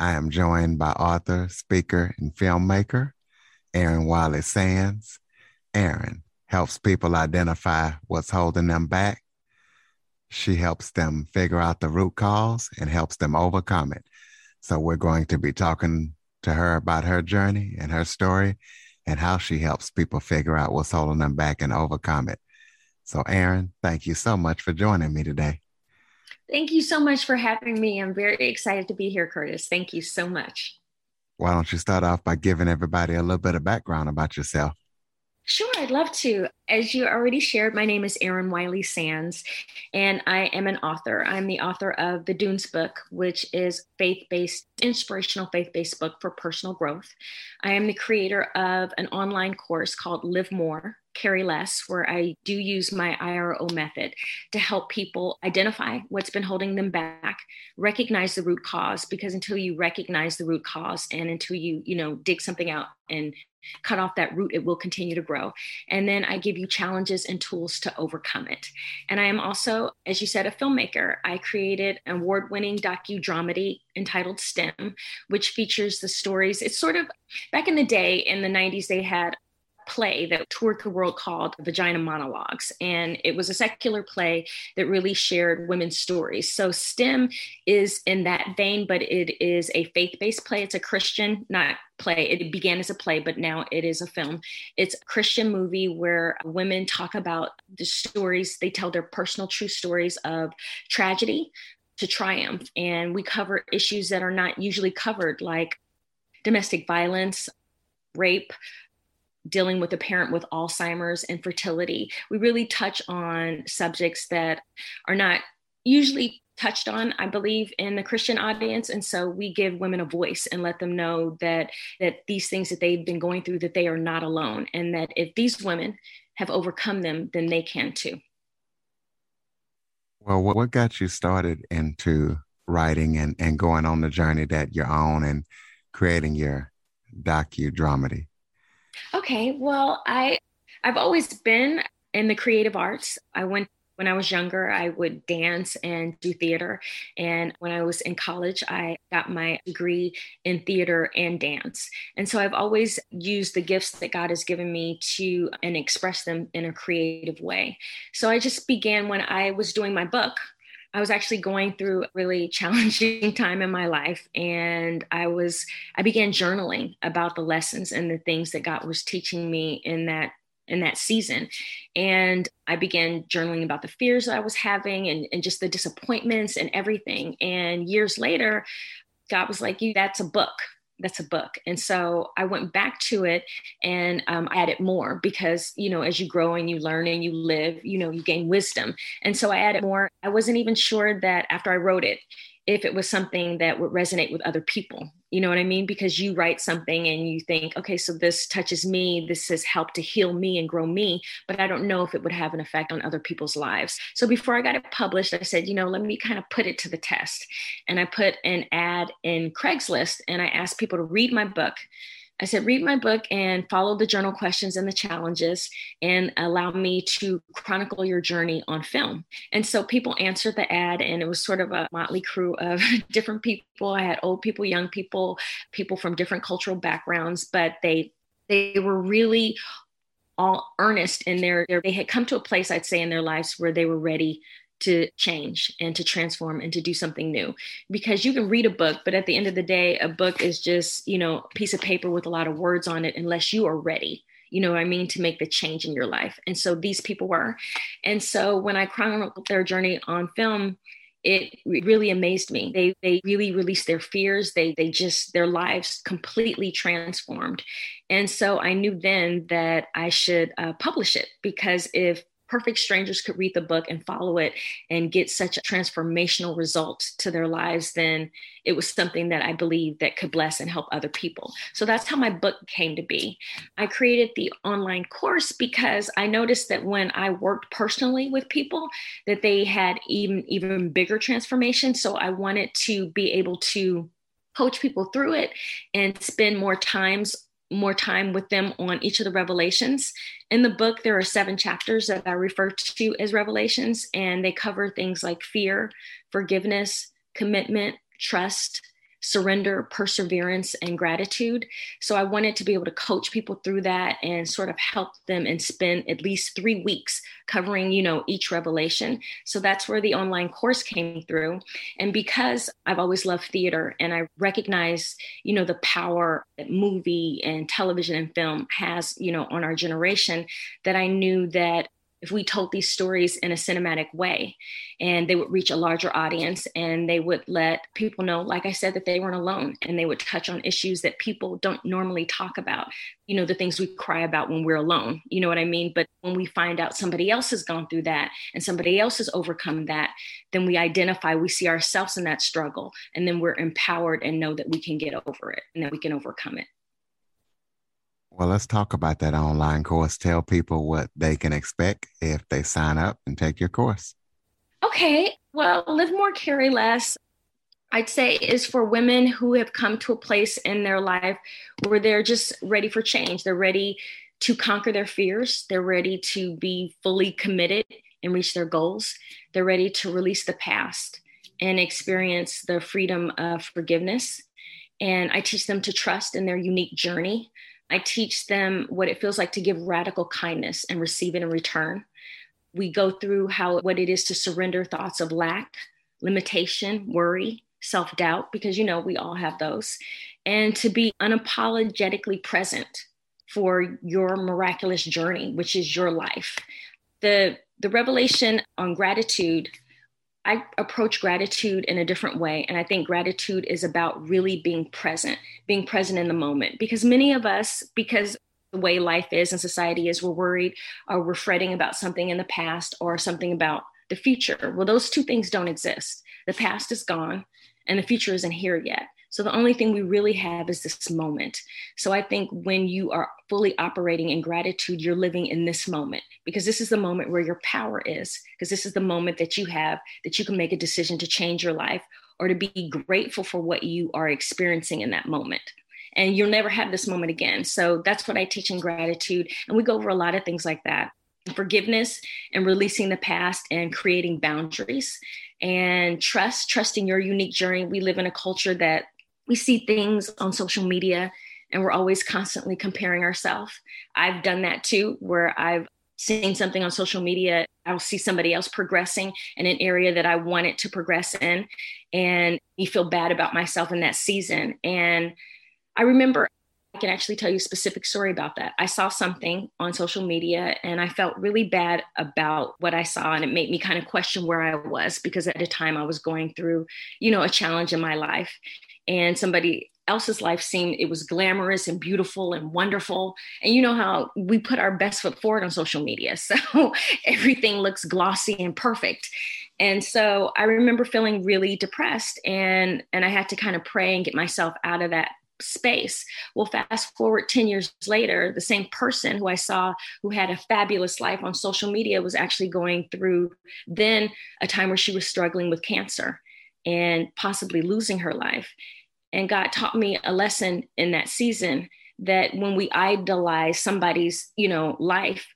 I am joined by author, speaker, and filmmaker Erin Wiley Sands. Erin helps people identify what's holding them back. She helps them figure out the root cause and helps them overcome it. So, we're going to be talking to her about her journey and her story and how she helps people figure out what's holding them back and overcome it. So, Erin, thank you so much for joining me today. Thank you so much for having me. I'm very excited to be here, Curtis. Thank you so much. Why don't you start off by giving everybody a little bit of background about yourself? Sure, I'd love to. As you already shared, my name is Erin Wiley Sands, and I am an author. I'm the author of the Dunes book, which is faith-based, inspirational faith-based book for personal growth. I am the creator of an online course called Live More, Carry Less, where I do use my IRO method to help people identify what's been holding them back, recognize the root cause, because until you recognize the root cause and until you, you know, dig something out and cut off that root, it will continue to grow. And then I give you challenges and tools to overcome it. And I am also, as you said, a filmmaker. I created an award winning docu-dramedy entitled STEM, which features the stories. It's sort of back in the day in the 90s, they had play that toured the world called Vagina Monologues. And it was a secular play that really shared women's stories. So STEM is in that vein, but it is a faith based play. It's a Christian, not play. It began as a play, but now it is a film. It's a Christian movie where women talk about the stories, they tell their personal true stories of tragedy to triumph. And we cover issues that are not usually covered, like domestic violence, rape, dealing with a parent with Alzheimer's and fertility. We really touch on subjects that are not usually touched on i believe in the christian audience. And so we give women a voice and let them know that that these things that they've been going through that they are not alone and that if these women have overcome them then they can too. Well what got you started into writing and, and going on the journey that you're on and creating your docu-dramedy Okay, well, I I've always been in the creative arts. I went when I was younger, I would dance and do theater. And when I was in college, I got my degree in theater and dance. And so I've always used the gifts that God has given me to and express them in a creative way. So I just began when I was doing my book. I was actually going through a really challenging time in my life. And I was, I began journaling about the lessons and the things that God was teaching me in that in that season. And I began journaling about the fears that I was having and, and just the disappointments and everything. And years later, God was like, You, that's a book that's a book. And so I went back to it and um, I added more because, you know, as you grow and you learn and you live, you know, you gain wisdom. And so I added more. I wasn't even sure that after I wrote it, if it was something that would resonate with other people. You know what I mean? Because you write something and you think, okay, so this touches me, this has helped to heal me and grow me, but I don't know if it would have an effect on other people's lives. So before I got it published, I said, you know, let me kind of put it to the test. And I put an ad in Craigslist and I asked people to read my book I said, read my book and follow the journal questions and the challenges and allow me to chronicle your journey on film. And so people answered the ad, and it was sort of a motley crew of different people. I had old people, young people, people from different cultural backgrounds, but they they were really all earnest in their, their they had come to a place I'd say in their lives where they were ready to change and to transform and to do something new because you can read a book but at the end of the day a book is just you know a piece of paper with a lot of words on it unless you are ready you know what I mean, to make the change in your life. And so these people were. And so when I chronicled their journey on film, it really amazed me. They they really released their fears. They they just their lives completely transformed. And so I knew then that I should uh, publish it because if perfect strangers could read the book and follow it and get such a transformational result to their lives, then it was something that I believe that could bless and help other people. So that's how my book came to be. I created the online course because I noticed that when I worked personally with people, that they had even even bigger transformation. So I wanted to be able to coach people through it and spend more times more time with them on each of the revelations. In the book, there are seven chapters that I refer to as revelations, and they cover things like fear, forgiveness, commitment, trust, surrender, perseverance, and gratitude. So I wanted to be able to coach people through that and sort of help them and spend at least three weeks covering, you know, each revelation. So that's where the online course came through. And because I've always loved theater and I recognize, you know, the power that movie and television and film has, you know, on our generation, that I knew that if we told these stories in a cinematic way. And they would reach a larger audience and they would let people know like i said that they weren't alone. And they would touch on issues that people don't normally talk about you know the things we cry about when we're alone you know what i mean? But when we find out somebody else has gone through that and somebody else has overcome that then we identify we see ourselves in that struggle and then we're empowered and know that we can get over it and that we can overcome it well, let's talk about that online course. Tell people what they can expect if they sign up and take your course. Okay. Well, Live More, Carry Less, I'd say is for women who have come to a place in their life where they're just ready for change. They're ready to conquer their fears, they're ready to be fully committed and reach their goals. They're ready to release the past and experience the freedom of forgiveness. And I teach them to trust in their unique journey I teach them what it feels like to give radical kindness and receive it in return. We go through how what it is to surrender thoughts of lack, limitation, worry, self-doubt because you know we all have those and to be unapologetically present for your miraculous journey which is your life. The the revelation on gratitude I approach gratitude in a different way. And I think gratitude is about really being present, being present in the moment. Because many of us, because the way life is and society is, we're worried or we're fretting about something in the past or something about the future. Well, those two things don't exist. The past is gone and the future isn't here yet. So the only thing we really have is this moment. So I think when you are fully operating in gratitude, you're living in this moment because this is the moment where your power is, because this is the moment that you have that you can make a decision to change your life or to be grateful for what you are experiencing in that moment. And you'll never have this moment again. So that's what I teach in gratitude. And we go over a lot of things like that forgiveness and releasing the past and creating boundaries and trust trusting your unique journey we live in a culture that we see things on social media and we're always constantly comparing ourselves. I've done that too, where I've seen something on social media, I'll see somebody else progressing in an area that I wanted to progress in, and you feel bad about myself in that season. And I remember I can actually tell you a specific story about that. I saw something on social media and I felt really bad about what I saw and it made me kind of question where I was because at the time I was going through, you know, a challenge in my life and somebody else's life seemed it was glamorous and beautiful and wonderful. And you know how we put our best foot forward on social media. So everything looks glossy and perfect. And so i remember feeling really depressed and and i had to kind of pray and get myself out of that space. Well fast forward 10 years later the same person who i saw who had a fabulous life on social media was actually going through then a time where she was struggling with cancer and possibly losing her life and God taught me a lesson in that season that when we idolize somebody's, you know, life,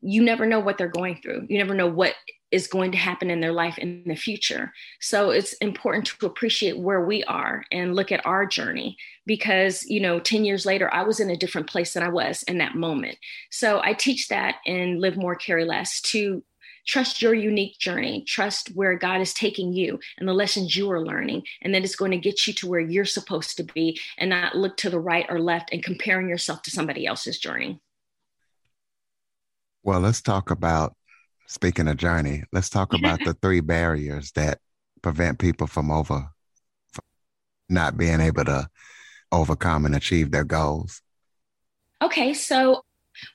you never know what they're going through. You never know what is going to happen in their life in the future. So it's important to appreciate where we are and look at our journey because, you know, 10 years later, I was in a different place than I was in that moment. So I teach that and Live More, Carry Less to trust your unique journey, trust where God is taking you and the lessons you are learning, and that it's going to get you to where you're supposed to be and not look to the right or left and comparing yourself to somebody else's journey. Well, let's talk about speaking of journey, let's talk about the three barriers that prevent people from over from not being able to overcome and achieve their goals. Okay, so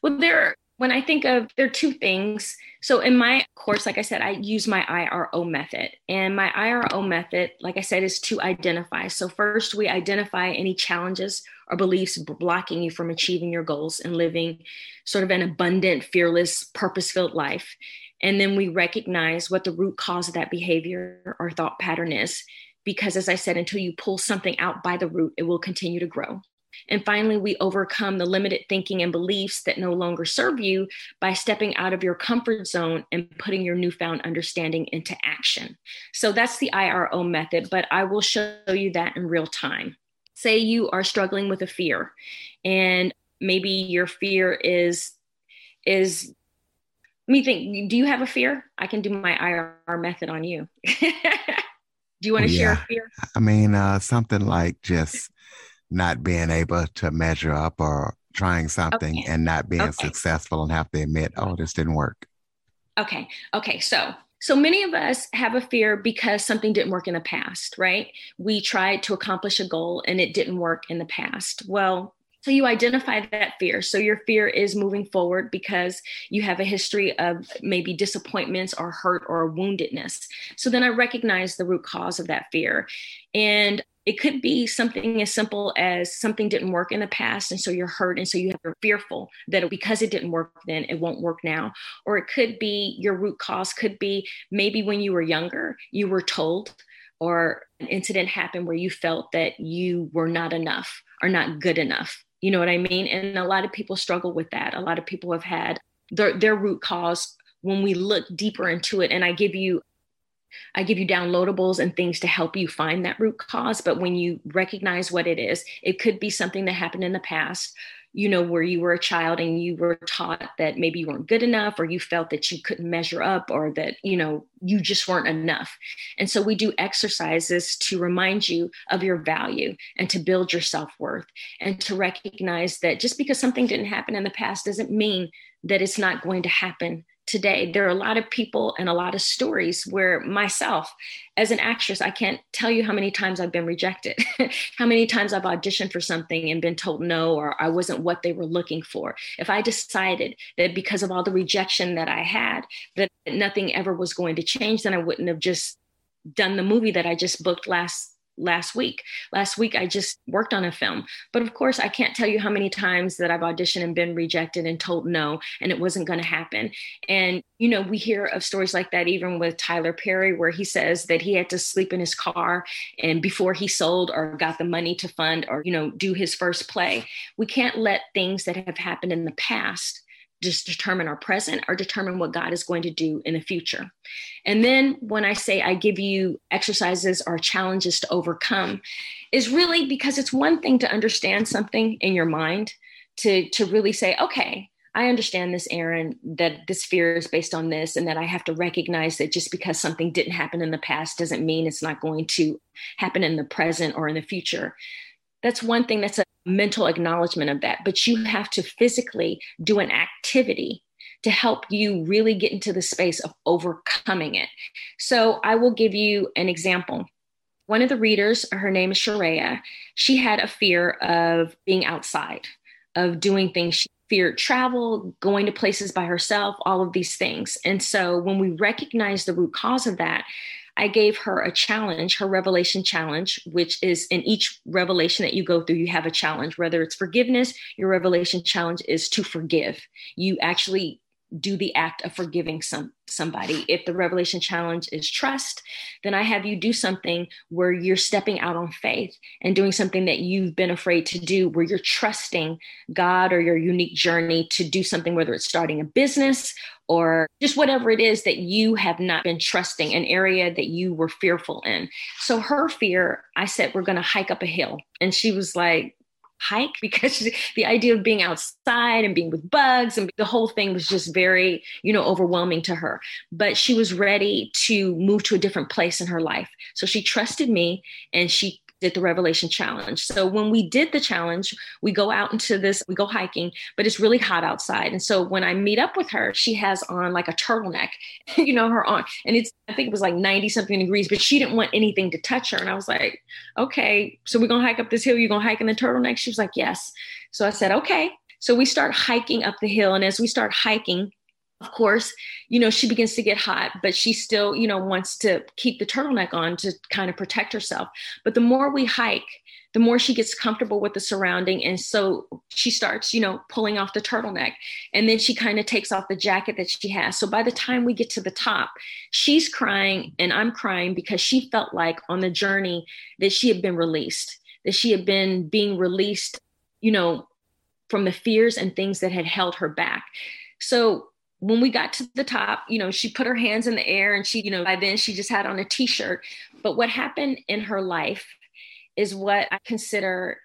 well there when I think of, there are two things. So in my course, like I said, I use my IRO method. And my IRO method, like I said, is to identify. So first, we identify any challenges or beliefs blocking you from achieving your goals and living sort of an abundant, fearless, purpose filled life. And then we recognize what the root cause of that behavior or thought pattern is. Because as I said, until you pull something out by the root, it will continue to grow. And finally, we overcome the limited thinking and beliefs that no longer serve you by stepping out of your comfort zone and putting your newfound understanding into action. So that's the IRO method, but I will show you that in real time. Say you are struggling with a fear, and maybe your fear is is let me think do you have a fear i can do my ir method on you do you want to yeah. share a fear i mean uh, something like just not being able to measure up or trying something okay. and not being okay. successful and have to admit, oh, this didn't work. Okay. Okay. So, so many of us have a fear because something didn't work in the past, right? We tried to accomplish a goal and it didn't work in the past. Well, so you identify that fear. So your fear is moving forward because you have a history of maybe disappointments or hurt or woundedness. So then I recognize the root cause of that fear. And it could be something as simple as something didn't work in the past, and so you're hurt, and so you are fearful that because it didn't work then, it won't work now. Or it could be your root cause could be maybe when you were younger, you were told, or an incident happened where you felt that you were not enough or not good enough. You know what I mean? And a lot of people struggle with that. A lot of people have had their, their root cause when we look deeper into it. And I give you I give you downloadables and things to help you find that root cause. But when you recognize what it is, it could be something that happened in the past, you know, where you were a child and you were taught that maybe you weren't good enough or you felt that you couldn't measure up or that, you know, you just weren't enough. And so we do exercises to remind you of your value and to build your self worth and to recognize that just because something didn't happen in the past doesn't mean that it's not going to happen today there are a lot of people and a lot of stories where myself as an actress i can't tell you how many times i've been rejected how many times i've auditioned for something and been told no or i wasn't what they were looking for. If i decided that because of all the rejection that i had that nothing ever was going to change then i wouldn't have just done the movie that i just booked last last week. Last week, I just worked on a film. But of course, I can't tell you how many times that I've auditioned and been rejected and told no, and it wasn't going to happen. And, you know, we hear of stories like that even with Tyler Perry, where he says that he had to sleep in his car and before he sold or got the money to fund or, you know, do his first play. We can't let things that have happened in the past just determine our present or determine what God is going to do in the future. And then when I say I give you exercises or challenges to overcome, is really because it's one thing to understand something in your mind, to, to really say, okay, I understand this, Erin, that this fear is based on this, and that I have to recognize that just because something didn't happen in the past doesn't mean it's not going to happen in the present or in the future. That's one thing that's a mental acknowledgement of that, but you have to physically do an activity to help you really get into the space of overcoming it. So I will give you an example. One of the readers, her name is Sharia, she had a fear of being outside, of doing things. She feared travel, going to places by herself, all of these things. And so when we recognize the root cause of that, I gave her a challenge, her revelation challenge, which is in each revelation that you go through, you have a challenge, whether it's forgiveness, your revelation challenge is to forgive. You actually do the act of forgiving some somebody. If the revelation challenge is trust, then I have you do something where you're stepping out on faith and doing something that you've been afraid to do, where you're trusting God or your unique journey to do something, whether it's starting a business or just whatever it is that you have not been trusting, an area that you were fearful in. So her fear, I said, we're going to hike up a hill. And she was like, hike because the idea of being outside and being with bugs and the whole thing was just very you know overwhelming to her. But she was ready to move to a different place in her life. So she trusted me and she did the Revelation Challenge. So when we did the challenge, we go out into this, we go hiking, but it's really hot outside. And so when I meet up with her, she has on like a turtleneck, you know, her on, and it's, I think it was like 90 something degrees, but she didn't want anything to touch her. And I was like, okay, so we're going to hike up this hill. You're going to hike in the turtleneck? She was like, yes. So I said, okay. So we start hiking up the hill. And as we start hiking, of course, you know, she begins to get hot, but she still, you know, wants to keep the turtleneck on to kind of protect herself. But the more we hike, the more she gets comfortable with the surrounding. And so she starts, you know, pulling off the turtleneck. And then she kind of takes off the jacket that she has. So by the time we get to the top, she's crying and I'm crying because she felt like on the journey that she had been released, that she had been being released, you know, from the fears and things that had held her back. So when we got to the top, you know, she put her hands in the air and she, you know, by then she just had on a t shirt. But what happened in her life is what I consider,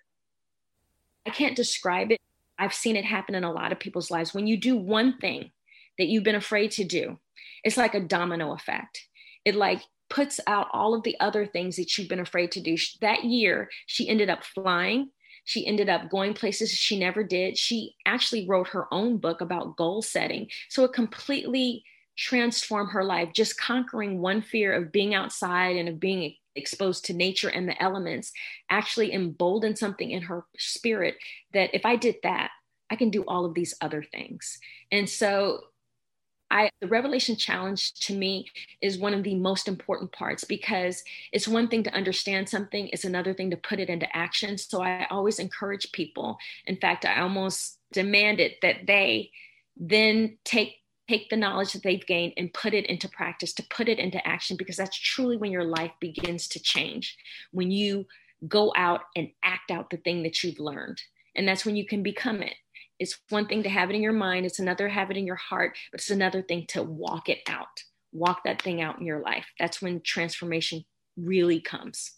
I can't describe it. I've seen it happen in a lot of people's lives. When you do one thing that you've been afraid to do, it's like a domino effect. It like puts out all of the other things that you've been afraid to do. That year, she ended up flying she ended up going places she never did. She actually wrote her own book about goal setting. So it completely transformed her life, just conquering one fear of being outside and of being exposed to nature and the elements actually emboldened something in her spirit that if I did that, I can do all of these other things. And so I the revelation challenge to me is one of the most important parts because it's one thing to understand something, it's another thing to put it into action. So I always encourage people. In fact, I almost demand it that they then take take the knowledge that they've gained and put it into practice, to put it into action, because that's truly when your life begins to change. When you go out and act out the thing that you've learned. And that's when you can become it. It's one thing to have it in your mind, it's another have it in your heart, but it's another thing to walk it out, walk that thing out in your life. That's when transformation really comes.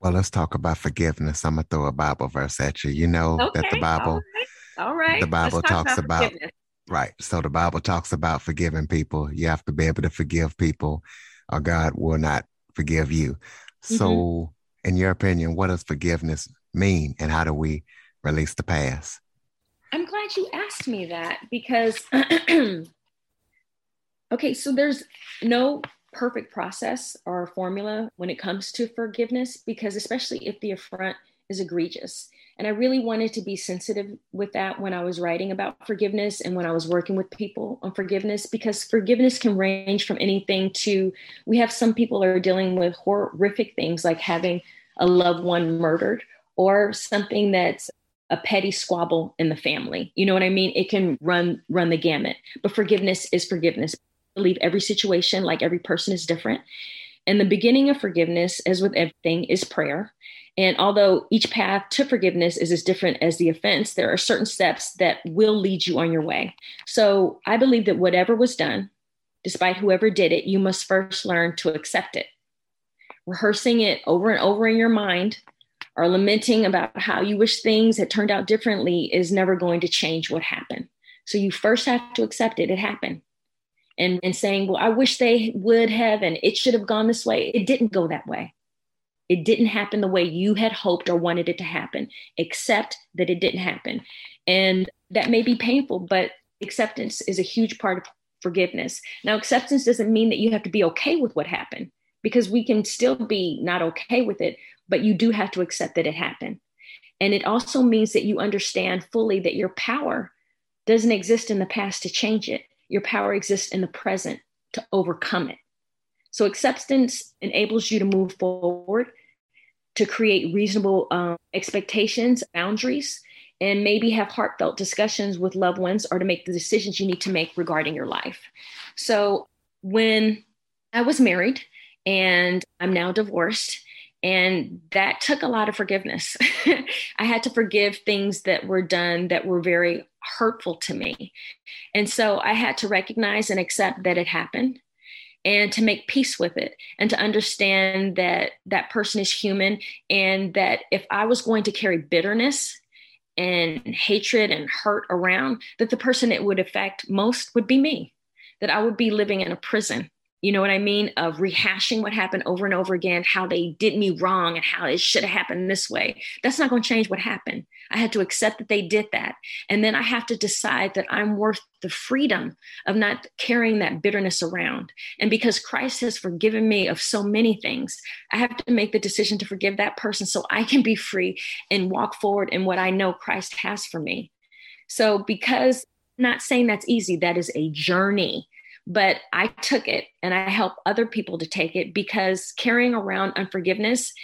Well, let's talk about forgiveness. I'm gonna throw a Bible verse at you. You know okay, that the Bible, all right, all right. the Bible talks about, about right. So the Bible talks about forgiving people. You have to be able to forgive people, or God will not forgive you. So, mm-hmm. in your opinion, what does forgiveness mean, and how do we release the past? I'm glad you asked me that because, okay, so there's no perfect process or formula when it comes to forgiveness because, especially if the affront is egregious. And I really wanted to be sensitive with that when I was writing about forgiveness and when I was working with people on forgiveness, because forgiveness can range from anything to we have some people are dealing with horrific things like having a loved one murdered or something that's a petty squabble in the family. You know what I mean? It can run run the gamut. But forgiveness is forgiveness. I believe every situation, like every person, is different. And the beginning of forgiveness, as with everything, is prayer. And although each path to forgiveness is as different as the offense, there are certain steps that will lead you on your way. So I believe that whatever was done, despite whoever did it, you must first learn to accept it. Rehearsing it over and over in your mind or lamenting about how you wish things had turned out differently is never going to change what happened. So you first have to accept it, it happened. And, and saying, well, I wish they would have, and it should have gone this way. It didn't go that way. It didn't happen the way you had hoped or wanted it to happen, except that it didn't happen. And that may be painful, but acceptance is a huge part of forgiveness. Now, acceptance doesn't mean that you have to be okay with what happened because we can still be not okay with it, but you do have to accept that it happened. And it also means that you understand fully that your power doesn't exist in the past to change it. Your power exists in the present to overcome it. So acceptance enables you to move forward, to create reasonable um, expectations, boundaries, and maybe have heartfelt discussions with loved ones or to make the decisions you need to make regarding your life. So when I was married and I'm now divorced, and that took a lot of forgiveness. I had to forgive things that were done that were very hurtful to me. And so I had to recognize and accept that it happened and to make peace with it and to understand that that person is human and that if I was going to carry bitterness and hatred and hurt around, that the person it would affect most would be me, that I would be living in a prison you know what I mean? Of rehashing what happened over and over again, how they did me wrong and how it should have happened this way. That's not going to change what happened. I had to accept that they did that. And then I have to decide that I'm worth the freedom of not carrying that bitterness around. And because Christ has forgiven me of so many things, I have to make the decision to forgive that person so I can be free and walk forward in what I know Christ has for me. So, because not saying that's easy, that is a journey but I took it and I help other people to take it because carrying around unforgiveness,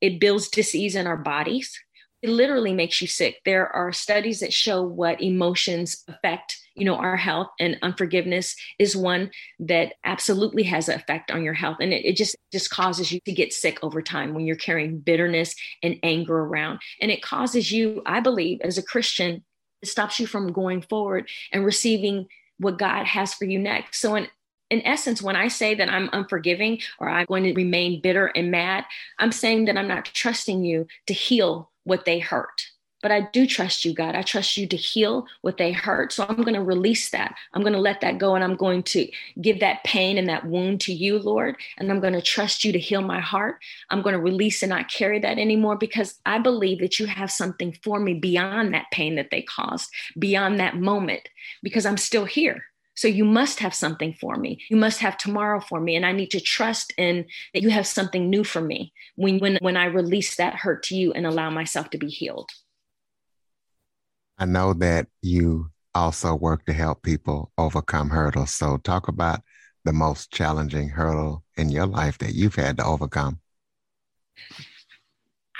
it builds disease in our bodies. It literally makes you sick. There are studies that show what emotions affect, you know, our health and unforgiveness is one that absolutely has an effect on your health. And it, it just, just causes you to get sick over time when you're carrying bitterness and anger around. And it causes you, I believe, as a Christian, it stops you from going forward and receiving what God has for you next. So in in essence, when I say that I'm unforgiving or I'm going to remain bitter and mad, I'm saying that I'm not trusting you to heal what they hurt. But I do trust you, God. I trust you to heal what they hurt. So I'm going to release that. I'm going to let that go and I'm going to give that pain and that wound to you, Lord. And I'm going to trust you to heal my heart. I'm going to release and not carry that anymore because I believe that you have something for me beyond that pain that they caused, beyond that moment, because I'm still here. So you must have something for me. You must have tomorrow for me. And I need to trust in that you have something new for me when, when, when I release that hurt to you and allow myself to be healed. I know that you also work to help people overcome hurdles. So, talk about the most challenging hurdle in your life that you've had to overcome.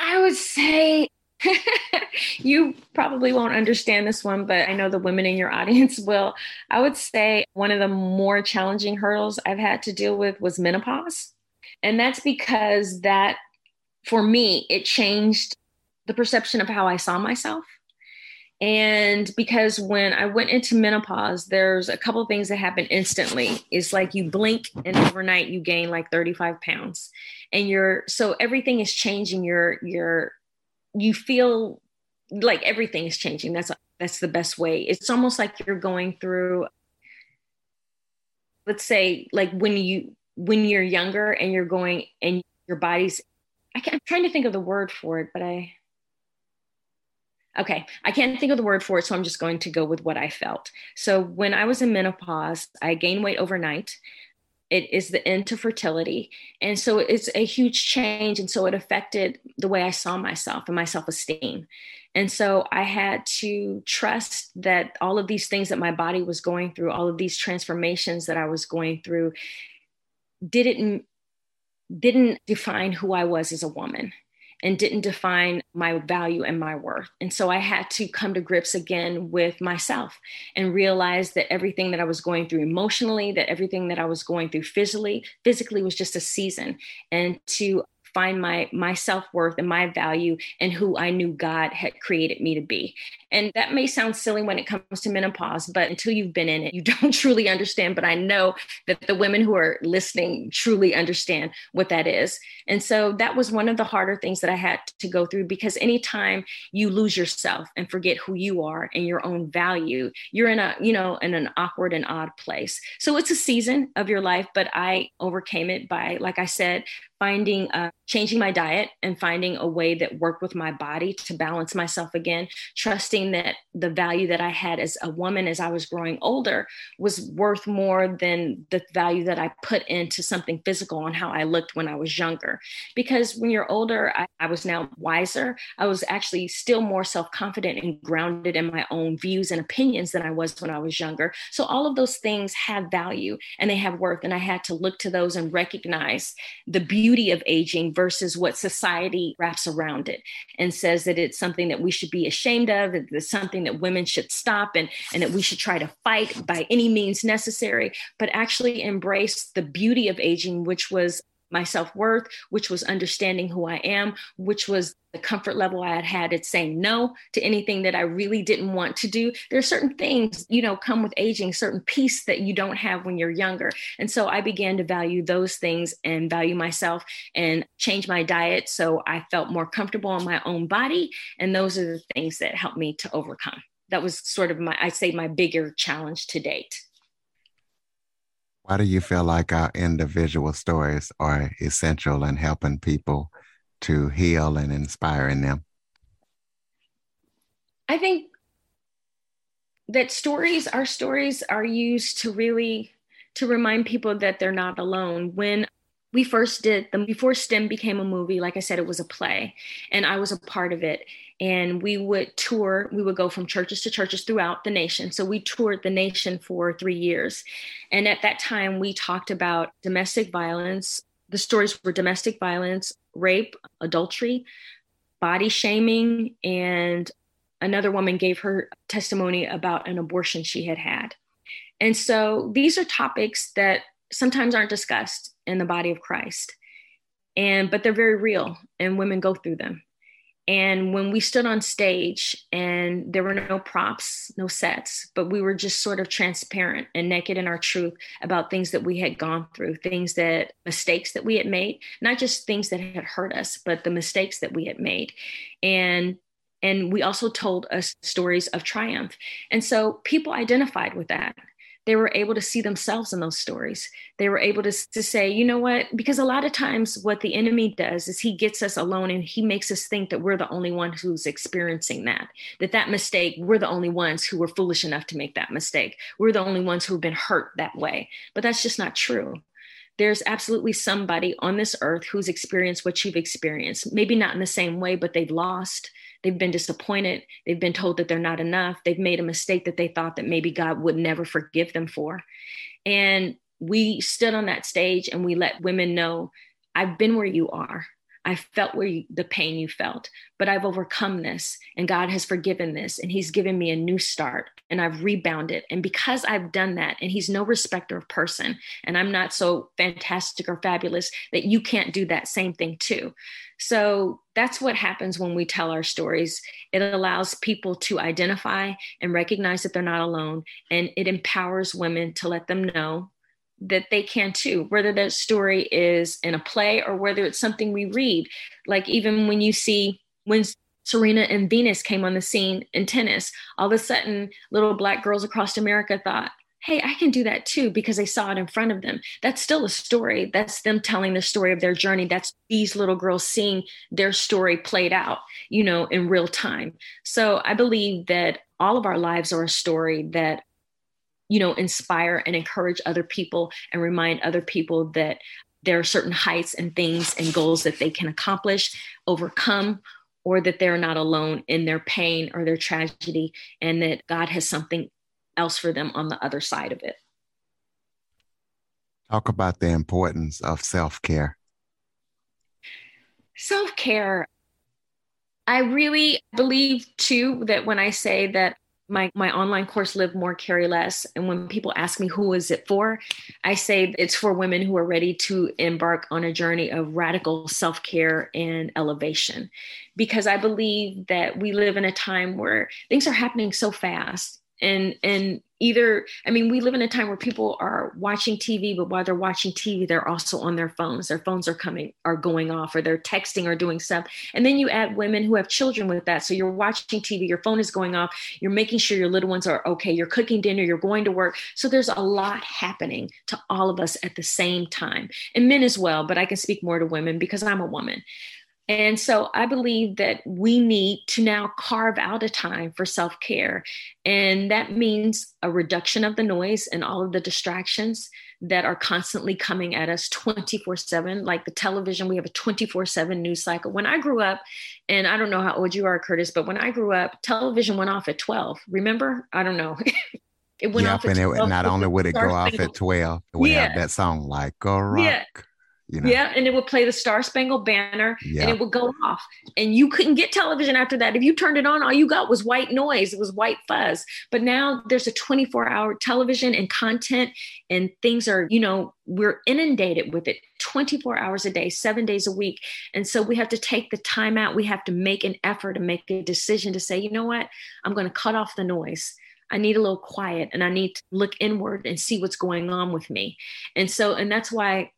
I would say you probably won't understand this one, but I know the women in your audience will. I would say one of the more challenging hurdles I've had to deal with was menopause. And that's because that, for me, it changed the perception of how I saw myself. And because when I went into menopause, there's a couple of things that happen instantly. It's like you blink and overnight you gain like 35 pounds. And you're so everything is changing. You're you're you feel like everything is changing. That's that's the best way. It's almost like you're going through let's say like when you when you're younger and you're going and your body's I am trying to think of the word for it, but I Okay, I can't think of the word for it, so I'm just going to go with what I felt. So when I was in menopause, I gained weight overnight. It is the end to fertility. And so it's a huge change. And so it affected the way I saw myself and my self esteem. And so I had to trust that all of these things that my body was going through, all of these transformations that I was going through, didn't didn't define who I was as a woman and didn't define my value and my worth. And so I had to come to grips again with myself and realize that everything that I was going through emotionally, that everything that I was going through physically, physically was just a season. And to find my my self-worth and my value and who I knew God had created me to be. And that may sound silly when it comes to menopause, but until you've been in it, you don't truly understand. But I know that the women who are listening truly understand what that is. And so that was one of the harder things that I had to go through because anytime you lose yourself and forget who you are and your own value, you're in a, you know, in an awkward and odd place. So it's a season of your life, but I overcame it by, like I said, finding uh, changing my diet and finding a way that worked with my body to balance myself again trusting that the value that i had as a woman as i was growing older was worth more than the value that i put into something physical on how i looked when i was younger. Because when you're older i, I was now wiser. I was actually still more self-confident and grounded in my own views and opinions than i was when i was younger. So all of those things have value and they have worth and i had to look to those and recognize the beauty beauty of aging versus what society wraps around it and says that it's something that we should be ashamed of, that it's something that women should stop and, and that we should try to fight by any means necessary, but actually embrace the beauty of aging, which was my self worth, which was understanding who I am, which was the comfort level I had had at saying no to anything that I really didn't want to do. There are certain things, you know, come with aging, certain peace that you don't have when you're younger. And so I began to value those things and value myself and change my diet so I felt more comfortable in my own body. And those are the things that helped me to overcome. That was sort of my, I'd say, my bigger challenge to date. Why do you feel like our individual stories are essential in helping people to heal and inspiring them? I think that stories, our stories are used to really to remind people that they're not alone. When we first did them before STEM became a movie, like I said, it was a play, and I was a part of it. And we would tour, we would go from churches to churches throughout the nation. So we toured the nation for three years. And at that time, we talked about domestic violence. The stories were domestic violence, rape, adultery, body shaming, and another woman gave her testimony about an abortion she had had. And so these are topics that sometimes aren't discussed in the body of Christ. And but they're very real and women go through them. And when we stood on stage and there were no props, no sets, but we were just sort of transparent and naked in our truth about things that we had gone through, things that mistakes that we had made, not just things that had hurt us, but the mistakes that we had made. And and we also told us stories of triumph. And so people identified with that they were able to see themselves in those stories. They were able to, to say, you know what? Because a lot of times, what the enemy does is he gets us alone and he makes us think that we're the only one who's experiencing that, that that mistake, we're the only ones who were foolish enough to make that mistake. We're the only ones who've been hurt that way. But that's just not true there's absolutely somebody on this earth who's experienced what you've experienced. Maybe not in the same way, but they've lost. They've been disappointed. They've been told that they're not enough. They've made a mistake that they thought that maybe God would never forgive them for. And we stood on that stage and we let women know I've been where you are. I felt where you, the pain you felt, but I've overcome this and God has forgiven this and He's given me a new start and I've rebounded. And because I've done that, and He's no respecter of person, and I'm not so fantastic or fabulous that you can't do that same thing too. So that's what happens when we tell our stories. It allows people to identify and recognize that they're not alone, and it empowers women to let them know that they can too, whether that story is in a play or whether it's something we read. Like even when you see when Serena and Venus came on the scene in tennis, all of a sudden little black girls across America thought, hey, I can do that too because they saw it in front of them. That's still a story. That's them telling the story of their journey. That's these little girls seeing their story played out, you know, in real time. So I believe that all of our lives are a story that you know inspire and encourage other people and remind other people that there are certain heights and things and goals that they can accomplish overcome or that they're not alone in their pain or their tragedy and that god has something else for them on the other side of it. Talk about the importance of self-care. Self-care. I really believe too that when i say that my my online course live more carry less. And when people ask me who is it for? I say it's for women who are ready to embark on a journey of radical self-care and elevation. Because i believe that we live in a time where things are happening so fast and and either i mean we live in a time where people are watching tv but while they're watching tv they're also on their phones. Their phones are coming are going off or they're texting or doing stuff. And then you add women who have children with that. So you're watching tv your phone is going off you're making sure your little ones are okay you're cooking dinner you're going to work. So there's a lot happening to all of us at the same time. And men as well but i can speak more to women because i'm a woman and so I believe that we need to now carve out a time for self care. And that means a reduction of the noise and all of the distractions that are constantly coming at us 24 7. Like the television, we have a 24 7 news cycle. When I grew up, and I don't know how old you are, Curtis, but when I grew up, television went off at 12. Remember? I don't know. it went yep, off and it, not only would it go off at 12, it would yeah. have that song like a rock. Yeah you know? Yeah, and it would play the Star Spangled Banner yeah. and it would go off. And you couldn't get television after that. If you turned it on, all you got was white noise, it was white fuzz. But now there's a 24 hour television and content, and things are, you know, we're inundated with it 24 hours a day, seven days a week. And so we have to take the time out. We have to make an effort and make a decision to say, you know what, I'm going to cut off the noise. I need a little quiet and I need to look inward and see what's going on with me. And so, and that's why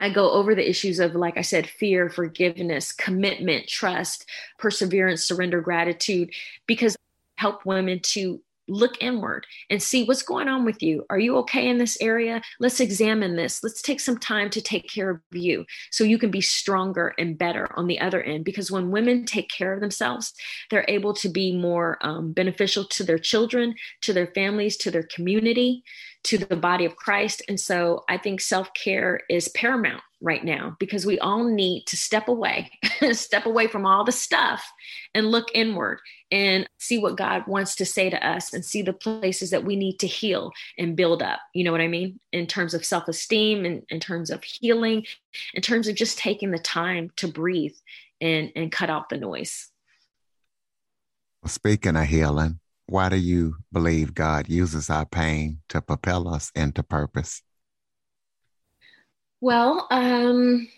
I go over the issues of, like I said, fear, forgiveness, commitment, trust, perseverance, surrender, gratitude, because help women to look inward and see what's going on with you. Are you okay in this area? Let's examine this. Let's take some time to take care of you so you can be stronger and better on the other end. Because when women take care of themselves, they're able to be more um, beneficial to their children, to their families, to their community, to the body of Christ. And so I think self care is paramount right now because we all need to step away, step away from all the stuff and look inward and see what God wants to say to us and see the places that we need to heal and build up. You know what I mean? In terms of self esteem and in terms of healing, in terms of just taking the time to breathe and, and cut out the noise. Speaking of healing, why do you believe God uses our pain to propel us into purpose? Well, um,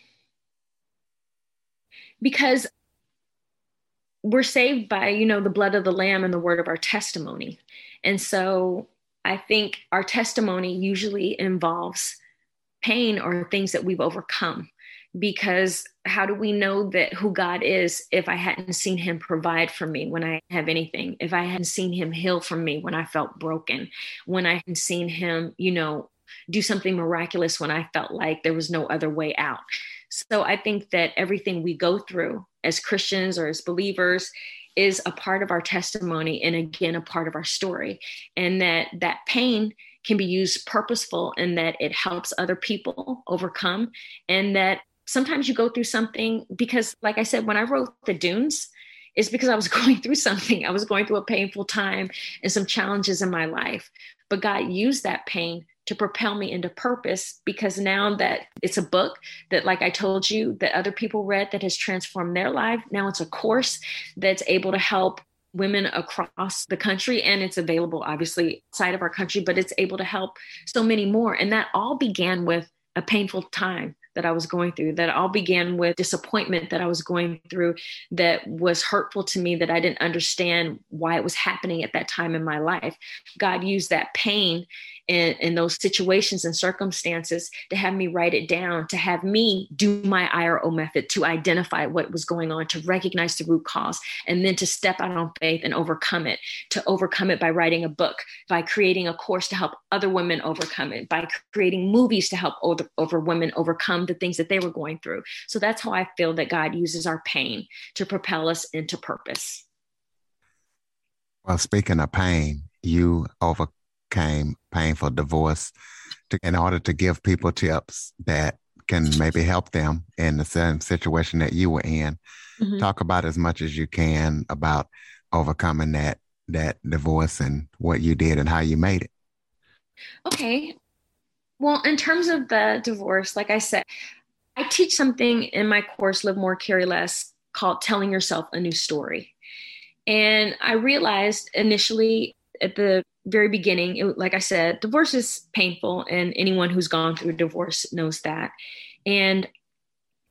because we're saved by, you know, the blood of the lamb and the word of our testimony. And so I think our testimony usually involves pain or things that we've overcome because how do we know that who God is if I hadn't seen him provide for me when I have anything? If I hadn't seen him heal from me when I felt broken? When I hadn't seen him you know do something miraculous when I felt like there was no other way out? So I think that everything we go through as Christians or as believers is a part of our testimony and again a part of our story and that that pain can be used purposeful and that it helps other people overcome and that sometimes you go through something because, like I said, when I wrote The Dunes, it's because I was going through something. I was going through a painful time and some challenges in my life. But God used that pain to propel me into purpose because now that it's a book that, like I told you, that other people read that has transformed their life, now it's a course that's able to help women across the country and it's available obviously outside of our country but it's able to help so many more and that all began with a painful time that I was going through, that all began with disappointment that I was going through that was hurtful to me, that I didn't understand why it was happening at that time in my life. God used that pain in, in those situations and circumstances to have me write it down, to have me do my IRO method to identify what was going on, to recognize the root cause, and then to step out on faith and overcome it, to overcome it by writing a book, by creating a course to help other women overcome it, by creating movies to help over, over women overcome the things that they were going through. So that's how I feel that God uses our pain to propel us into purpose. Well, speaking of pain, you over came painful divorce to, in order to give people tips that can maybe help them in the same situation that you were in. Mm-hmm. Talk about as much as you can about overcoming that that divorce and what you did and how you made it. Okay. Well, in terms of the divorce, like I said, I teach something in my course, Live More, Carry Less, called Telling Yourself a New Story. And I realized initially at the very beginning, it, like I said, divorce is painful, and anyone who's gone through a divorce knows that. And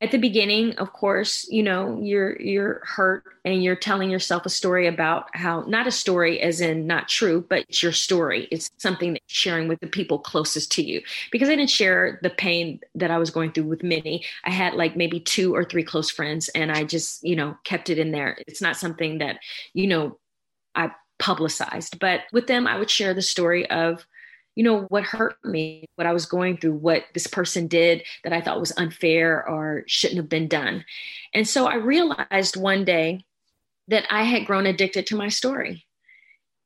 at the beginning, of course, you know you're you're hurt, and you're telling yourself a story about how not a story as in not true, but it's your story. It's something that sharing with the people closest to you. Because I didn't share the pain that I was going through with many. I had like maybe two or three close friends, and I just you know kept it in there. It's not something that you know I publicized. But with them, I would share the story of, you know, what hurt me, what I was going through, what this person did that I thought was unfair or shouldn't have been done. And so I realized one day that I had grown addicted to my story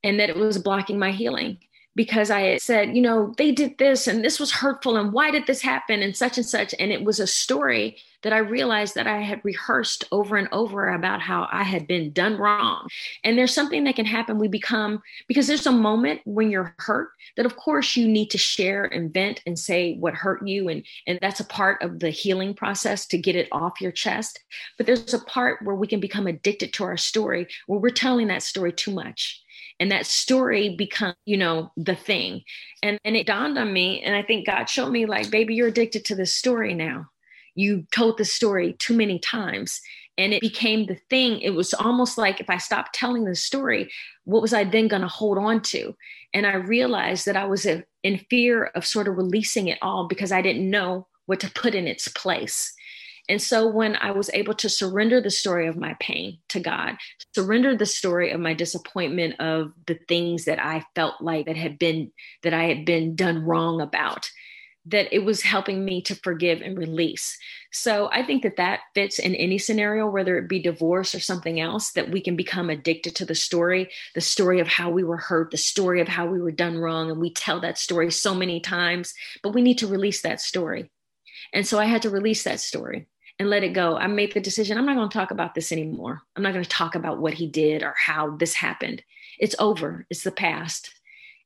and that it was blocking my healing because I had said, you know, they did this and this was hurtful and why did this happen and such and such. And it was a story that I realized that I had rehearsed over and over about how I had been done wrong. And there's something that can happen. We become, because there's a moment when you're hurt that, of course, you need to share and vent and say what hurt you. And, and that's a part of the healing process to get it off your chest. But there's a part where we can become addicted to our story, where we're telling that story too much and that story become you know the thing. And and it dawned on me and i think god showed me like baby you're addicted to this story now. You told the story too many times. And it became the thing. It was almost like if i stopped telling the story what was i then going to hold on to? And i realized that i was uh, in fear of sort of releasing it all because i didn't know what to put in its place And so when I was able to surrender the story of my pain to God, surrender the story of my disappointment of the things that I felt like that had been that I had been done wrong about, that it was helping me to forgive and release. So I think that that fits in any scenario, whether it be divorce or something else, that we can become addicted to the story, the story of how we were hurt, the story of how we were done wrong. And we tell that story so many times, but we need to release that story. And so I had to release that story and let it go. I made the decision I'm not going to talk about this anymore. I'm not going to talk about what he did or how this happened. It's over, it's the past.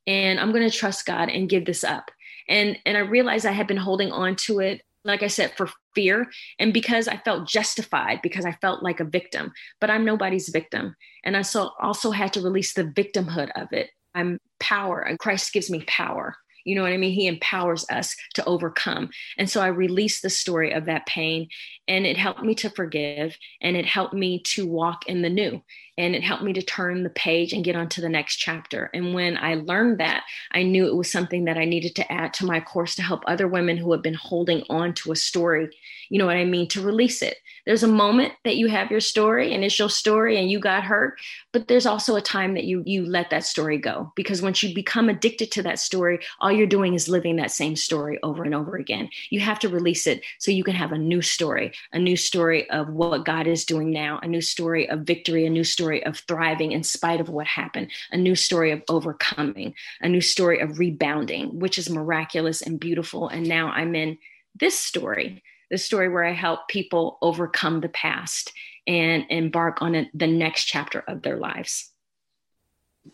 And I'm going to trust God and give this up and and i realized i had been holding on to it like i said for fear and because i felt justified because i felt like a victim but i'm nobody's victim and i so also had to release the victimhood of it i'm power and christ gives me power you know what I mean? He empowers us to overcome. And so I released the story of that pain and it helped me to forgive and it helped me to walk in the new and it helped me to turn the page and get on to the next chapter. And when I learned that, I knew it was something that I needed to add to my course to help other women who have been holding on to a story, you know what I mean, to release it. There's a moment that you have your story and it's your story and you got hurt, but there's also a time that you you let that story go because once you become addicted to that story, all you're doing is living that same story over and over again. You have to release it so you can have a new story, a new story of what God is doing now, a new story of victory, a new story story of thriving in spite of what happened, a new story of overcoming, a new story of rebounding, which is miraculous and beautiful. And now I'm in this story, the story where I help people overcome the past and embark on a, the next chapter of their lives.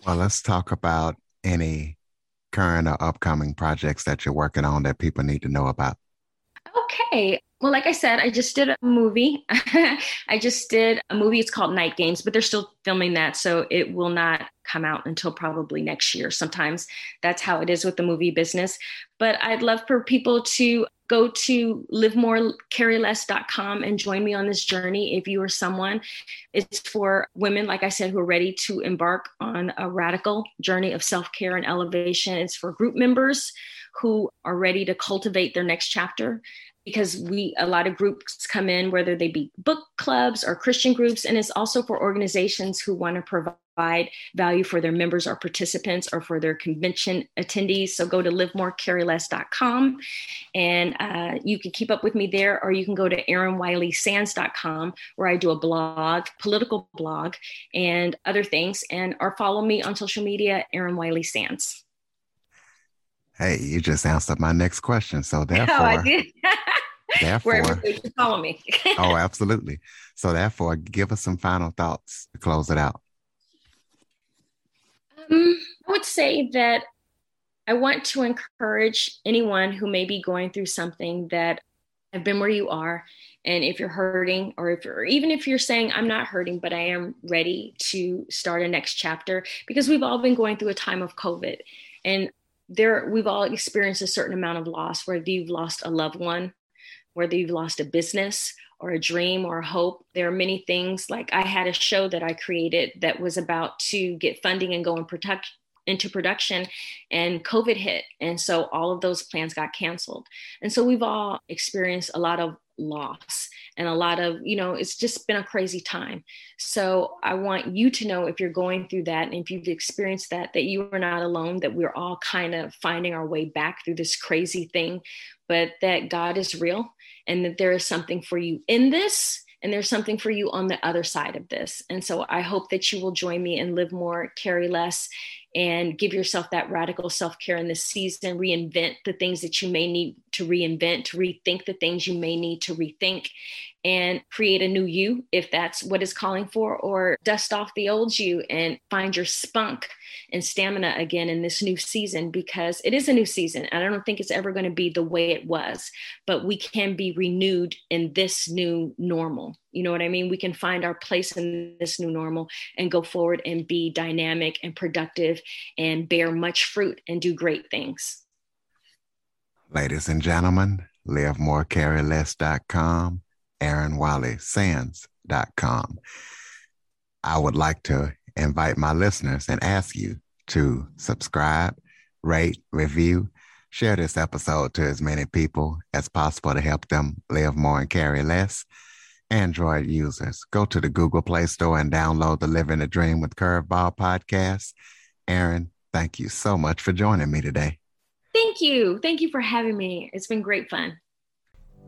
Well, let's talk about any current or upcoming projects that you're working on that people need to know about. Okay. Well, like I said, I just did a movie. I just did a movie. It's called Night Games, but they're still filming that. So it will not come out until probably next year. Sometimes that's how it is with the movie business. But I'd love for people to go to livemorecarryless.com and join me on this journey if you are someone. It's for women, like I said, who are ready to embark on a radical journey of self care and elevation. It's for group members who are ready to cultivate their next chapter because we a lot of groups come in whether they be book clubs or christian groups and it's also for organizations who want to provide value for their members or participants or for their convention attendees. So go to livemorecarryless.com and uh, you can keep up with me there or you can go to erinwileysands.com where i do a blog political blog and other things and or follow me on social media erin wiley sands Hey, you just answered my next question. So therefore, oh, I did. therefore, you follow me. oh, absolutely. So therefore, give us some final thoughts to close it out. Um, I would say that I want to encourage anyone who may be going through something that I've been where you are. And if you're hurting, or if you're even if you're saying, I'm not hurting, but I am ready to start a next chapter, because we've all been going through a time of COVID. And there we've all experienced a certain amount of loss whether you've lost a loved one whether you've lost a business or a dream or a hope. There are many things like i had a show that i created that was about to get funding and go and protect into production and covid hit. And so all of those plans got canceled. And so we've all experienced a lot of loss and a lot of you know it's just been a crazy time so i want you to know if you're going through that and if you've experienced that that you are not alone that we're all kind of finding our way back through this crazy thing but that god is real and that there is something for you in this and there's something for you on the other side of this. And so I hope that you will join me and live more, carry less, and give yourself that radical self care in this season. Reinvent the things that you may need to reinvent, to rethink the things you may need to rethink, and create a new you if that's what is calling for, or dust off the old you and find your spunk and stamina again in this new season because it is a new season. And I don't think it's ever going to be the way it was, but we can be renewed in this new normal. You know what I mean? We can find our place in this new normal and go forward and be dynamic and productive and bear much fruit and do great things. Ladies and gentlemen, livemorecarryless.com, erinwileysands.com. I would like to invite my listeners and ask you to subscribe, rate, review, Share this episode to as many people as possible to help them live more and carry less. Android users, go to the Google Play Store and download the Living the Dream with Curveball podcast. Erin, thank you so much for joining me today. Thank you. Thank you for having me. It's been great fun.